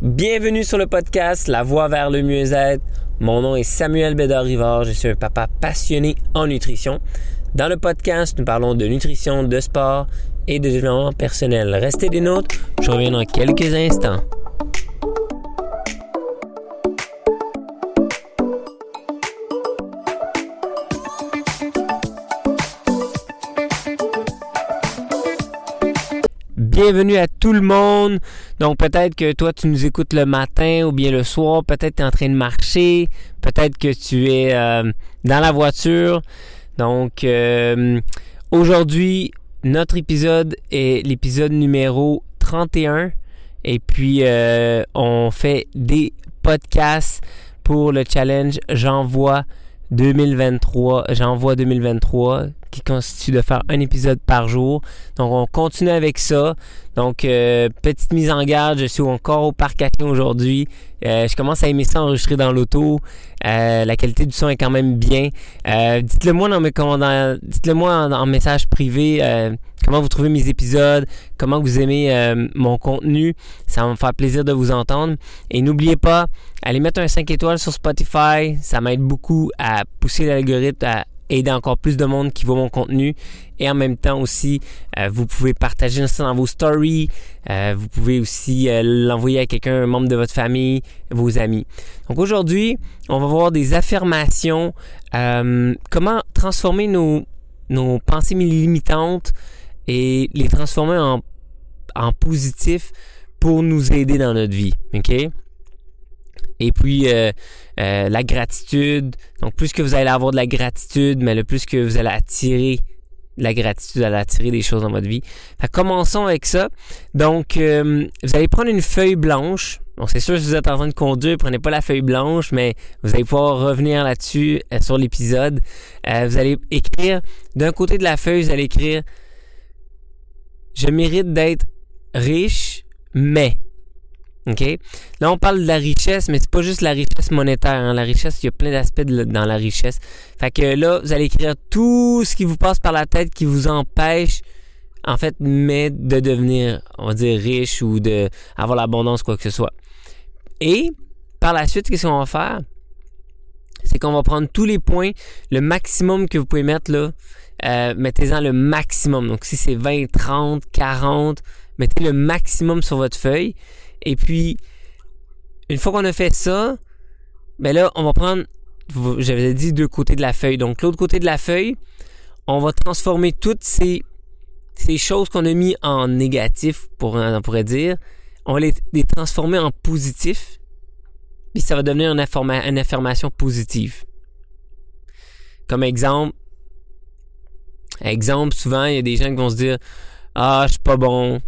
Bienvenue sur le podcast La Voie vers le mieux-être. Mon nom est Samuel Bédard-Rivard. Je suis un papa passionné en nutrition. Dans le podcast, nous parlons de nutrition, de sport et de développement personnel. Restez des nôtres. Je reviens dans quelques instants. Bienvenue à tout le monde. Donc peut-être que toi tu nous écoutes le matin ou bien le soir, peut-être tu es en train de marcher, peut-être que tu es euh, dans la voiture. Donc euh, aujourd'hui, notre épisode est l'épisode numéro 31 et puis euh, on fait des podcasts pour le challenge J'envoie 2023, J'envoie 2023 qui constitue de faire un épisode par jour. Donc, on continue avec ça. Donc, euh, petite mise en garde, je suis encore au parc à aujourd'hui. Euh, je commence à aimer ça enregistrer dans l'auto. Euh, la qualité du son est quand même bien. dites-le moi dans mes dites-le moi en, message privé comment vous trouvez mes épisodes, comment vous aimez mon contenu. Ça va me faire plaisir de vous entendre. Et n'oubliez pas, allez mettre un 5 étoiles sur Spotify. Ça m'aide beaucoup à pousser l'algorithme à aider encore plus de monde qui voit mon contenu. Et en même temps aussi, euh, vous pouvez partager ça dans vos stories. Euh, vous pouvez aussi euh, l'envoyer à quelqu'un, un membre de votre famille, vos amis. Donc aujourd'hui, on va voir des affirmations. comment transformer nos, nos pensées limitantes et les transformer en, en positif pour nous aider dans notre vie. OK? Et puis euh, euh, la gratitude. Donc plus que vous allez avoir de la gratitude, mais le plus que vous allez attirer de la gratitude, allez attirer des choses dans votre vie. Fait, commençons avec ça. Donc euh, vous allez prendre une feuille blanche. Donc c'est sûr si vous êtes en train de conduire, prenez pas la feuille blanche, mais vous allez pouvoir revenir là-dessus sur l'épisode. vous allez écrire d'un côté de la feuille, vous allez écrire je mérite d'être riche, mais Là, on parle de la richesse, mais c'est pas juste la richesse monétaire. Hein. La richesse, il y a plein d'aspects dans la richesse. Fait que là, vous allez écrire tout ce qui vous passe par la tête qui vous empêche, en fait, mais de devenir, on va dire, riche ou de avoir l'abondance, quoi que ce soit. Et, par la suite, qu'est-ce qu'on va faire? C'est qu'on va prendre tous les points, le maximum que vous pouvez mettre là. Euh, mettez-en le maximum. Donc, si c'est 20, 30, 40, mettez le maximum sur votre feuille. Et puis, une fois qu'on a fait ça, ben là, on va prendre, j'avais dit deux côtés de la feuille. Donc, l'autre côté de la feuille, on va transformer toutes ces, choses qu'on a mis en négatif, pour, on pourrait dire, on va les, transformer en positif. Puis ça va devenir une, une affirmation positive. Comme exemple, exemple, souvent, il y a des gens qui vont se dire Ah, je suis pas bon,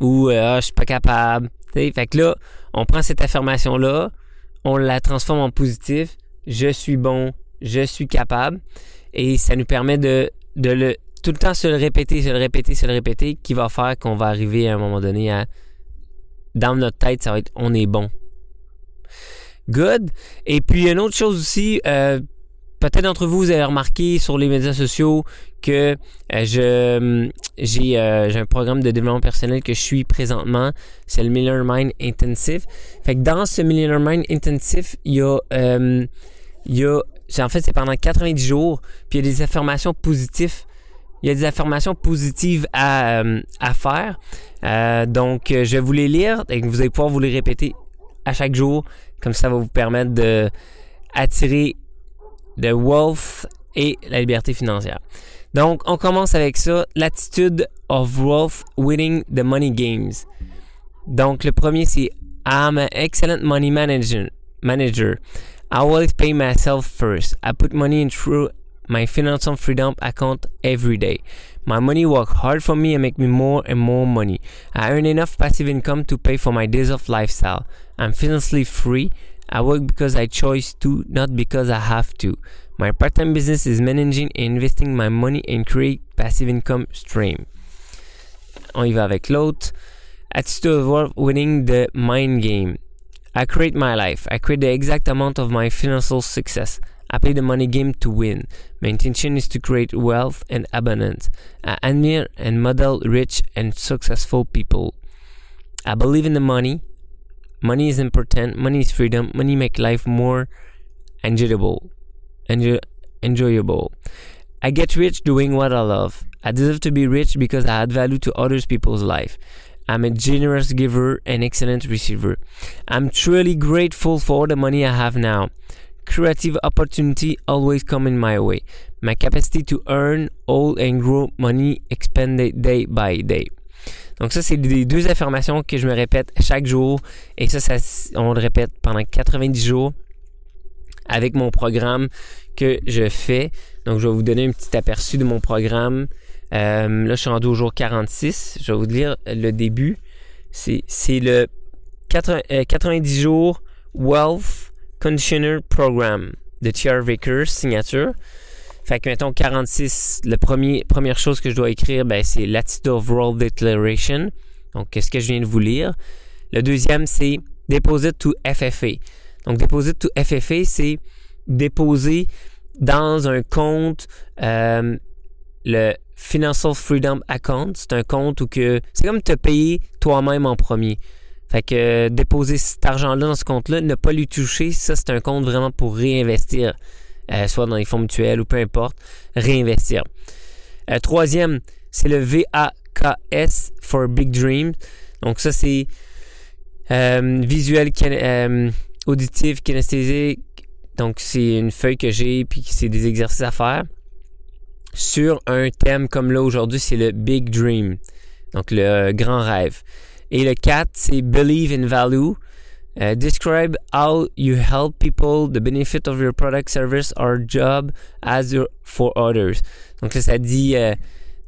ou euh, ah, je suis pas capable. Fait que là, on prend cette affirmation-là, on la transforme en positif. Je suis bon, je suis capable. Et ça nous permet de, de le tout le temps se le répéter, se le répéter, se le répéter, qui va faire qu'on va arriver à un moment donné à dans notre tête, ça va être on est bon. Good. Et puis une autre chose aussi, euh, peut-être d'entre vous, vous avez remarqué sur les médias sociaux que euh, je euh, j'ai un programme de développement personnel que je suis présentement, c'est le Miller Mind Intensive. Fait que dans ce Miller Mind Intensive, il y a euh, il y a en fait c'est pendant 90 jours, puis il y a des affirmations positives. Il y a des affirmations positives à, à faire. donc je vais vous les lire et vous allez pouvoir vous les répéter à chaque jour comme ça va vous permettre de attirer de wealth et la liberté financière. Donc, on commence avec ça. L'attitude of wealth winning the money games. Donc, le premier, c'est I'm an excellent money manager. manager. I always pay myself first. I put money in through my financial freedom account every day. My money work hard for me and make me more and more money. I earn enough passive income to pay for my days of lifestyle. I'm financially free I work because I choose to, not because I have to. My part-time business is managing and investing my money and create passive income stream. On y va avec l'autre. Attitude of winning the mind game. I create my life. I create the exact amount of my financial success. I play the money game to win. My intention is to create wealth and abundance. I admire and model rich and successful people. I believe in the money. Money is important. Money is freedom. Money make life more enjoyable. Enjoy, enjoyable. I get rich doing what I love. I deserve to be rich because I add value to others people's life. I'm a generous giver and excellent receiver. I'm truly grateful for all the money I have now. Creative opportunity always come in my way. My capacity to earn, hold and grow money expanded day by day. Donc ça, c'est les deux affirmations que je me répète chaque jour. Et ça, ça on le répète pendant 90 jours avec mon programme que je fais. Donc, je vais vous donner un petit aperçu de mon programme. Euh, là, je suis rendu au jour 46. Je vais vous lire le début. C'est le 90 euh, jours Wealth Conditioner Program de T.R. Vickers, signature. Fait que, mettons, 46, la première chose que je dois écrire, ben, c'est l'attitude of World Declaration. Donc, qu'est-ce que je viens de vous lire? Le deuxième, c'est Deposit to FFA. Donc, Deposit to FFA, c'est déposer dans un compte, euh, le Financial Freedom Account. C'est un compte où que c'est comme te payer toi-même en premier. Fait que déposer cet argent-là dans ce compte-là, ne pas lui toucher, ça c'est un compte vraiment pour réinvestir, euh, soit dans les fonds mutuels ou peu importe, réinvestir. Euh, troisième, c'est le VAKS for Big Dream. Donc ça c'est visuel, auditif, kinesthésique, donc, c'est une feuille que j'ai, puis c'est des exercices à faire sur un thème comme là aujourd'hui, c'est le Big Dream, donc le grand rêve. Et le 4, c'est Believe in Value. Uh, describe how you help people, the benefit of your product, service, or job as for others. Donc là, ça dit, euh,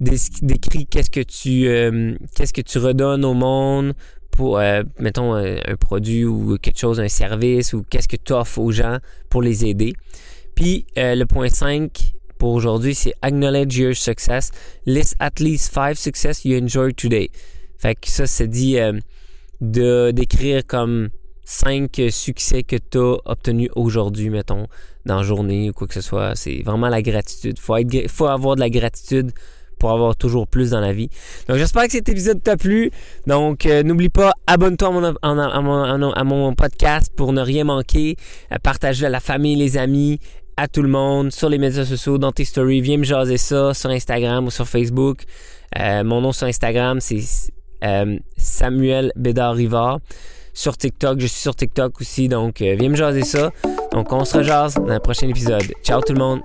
décrit qu'est-ce que tu, euh, qu'est-ce que tu redonnes au monde pour, euh, mettons, un, produit ou quelque chose, un service, ou qu'est-ce que tu offres aux gens pour les aider. Puis euh, le point 5 pour aujourd'hui, c'est Acknowledge your success. List at least five success you enjoy today. Fait que ça, c'est dit euh, de d'écrire comme cinq succès que tu as obtenus aujourd'hui, mettons, dans la journée ou quoi que ce soit. C'est vraiment la gratitude. Faut, être, faut avoir de la gratitude pour avoir toujours plus dans la vie. Donc j'espère que cet épisode t'a plu. Donc euh, n'oublie pas, abonne-toi à mon, podcast pour ne rien manquer. Euh, partage-le à la famille, les amis, à tout le monde, sur les médias sociaux, dans tes stories. Viens me jaser ça sur Instagram ou sur Facebook. Euh, mon nom sur Instagram, c'est Samuel Bédard Rivard. Sur TikTok, je suis sur TikTok aussi, donc viens me jaser ça. Donc on se rejase dans le prochain épisode. Ciao tout le monde!